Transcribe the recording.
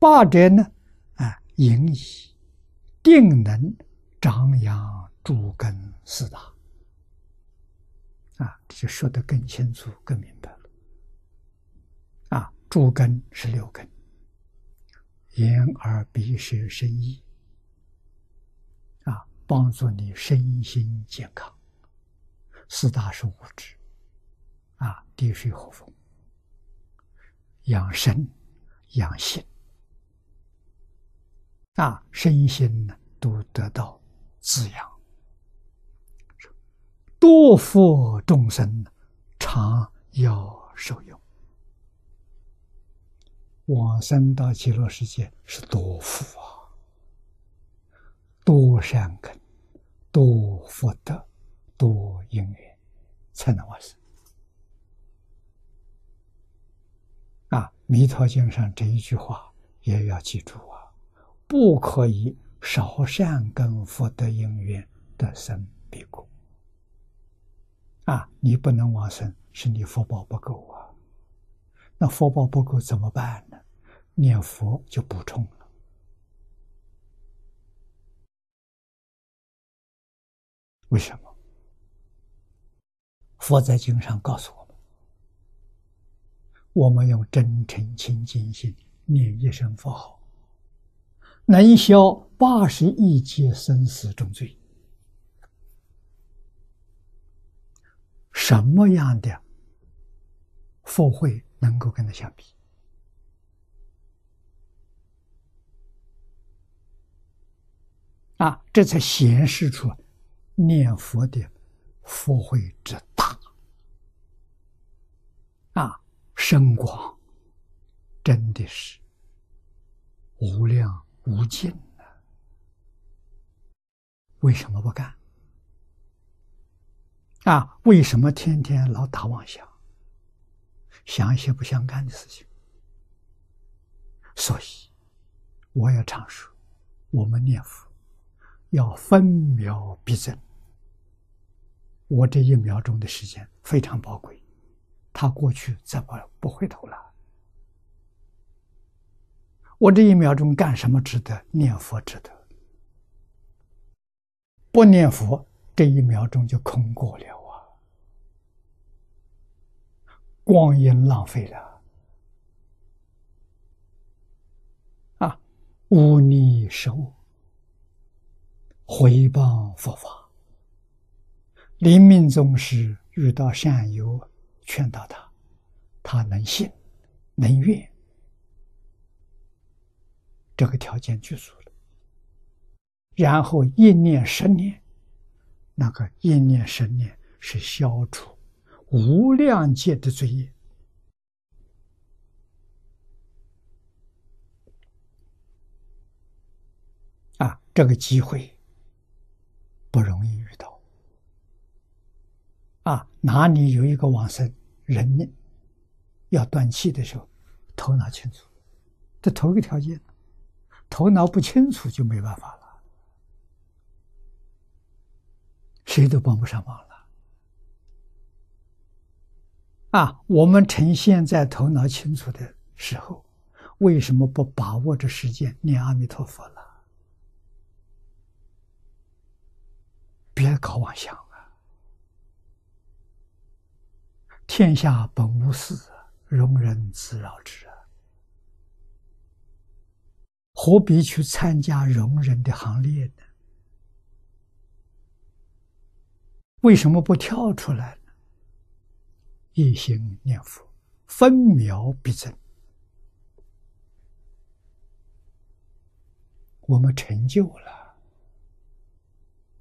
八者呢，啊，引以定能张扬诸根四大。啊，这就说得更清楚、更明白了。啊，诸根是六根，眼、耳、鼻、舌、身、意。啊，帮助你身心健康。四大是物质。啊，滴水和风，养生、养心。啊，身心呢都得到滋养。多福众生，常要受用。往生到极乐世界是多福啊，多善根，多福德，多因缘，才能往生。啊，《弥陀经》上这一句话也要记住啊，不可以少善根福德因缘得生彼国。啊，你不能往生，是你福报不够啊。那福报不够怎么办呢？念佛就补充了。为什么？佛在经上告诉我们：我们用真诚清净心念一声佛号，能消八十亿劫生死重罪。什么样的佛会能够跟他相比？啊，这才显示出念佛的佛会之大啊，深广真的是无量无尽的。为什么不干？啊，为什么天天老打妄想，想一些不相干的事情？所以，我要常说，我们念佛要分秒必争。我这一秒钟的时间非常宝贵，他过去怎么不回头了？我这一秒钟干什么值得？念佛值得。不念佛。这一秒钟就空过了啊！光阴浪费了啊！无逆受回报佛法。临命终时遇到善友，劝导他，他能信能愿，这个条件具足了。然后一念生念。那个一念生念是消除无量劫的罪业啊！这个机会不容易遇到啊！哪里有一个往生人要断气的时候，头脑清楚，这头一个条件，头脑不清楚就没办法了。谁都帮不上忙了啊！我们趁现在头脑清楚的时候，为什么不把握着时间念阿弥陀佛了？别搞妄想了！天下本无事，庸人自扰之！何必去参加容忍的行列呢？为什么不跳出来呢？一心念佛，分秒必争。我们成就了。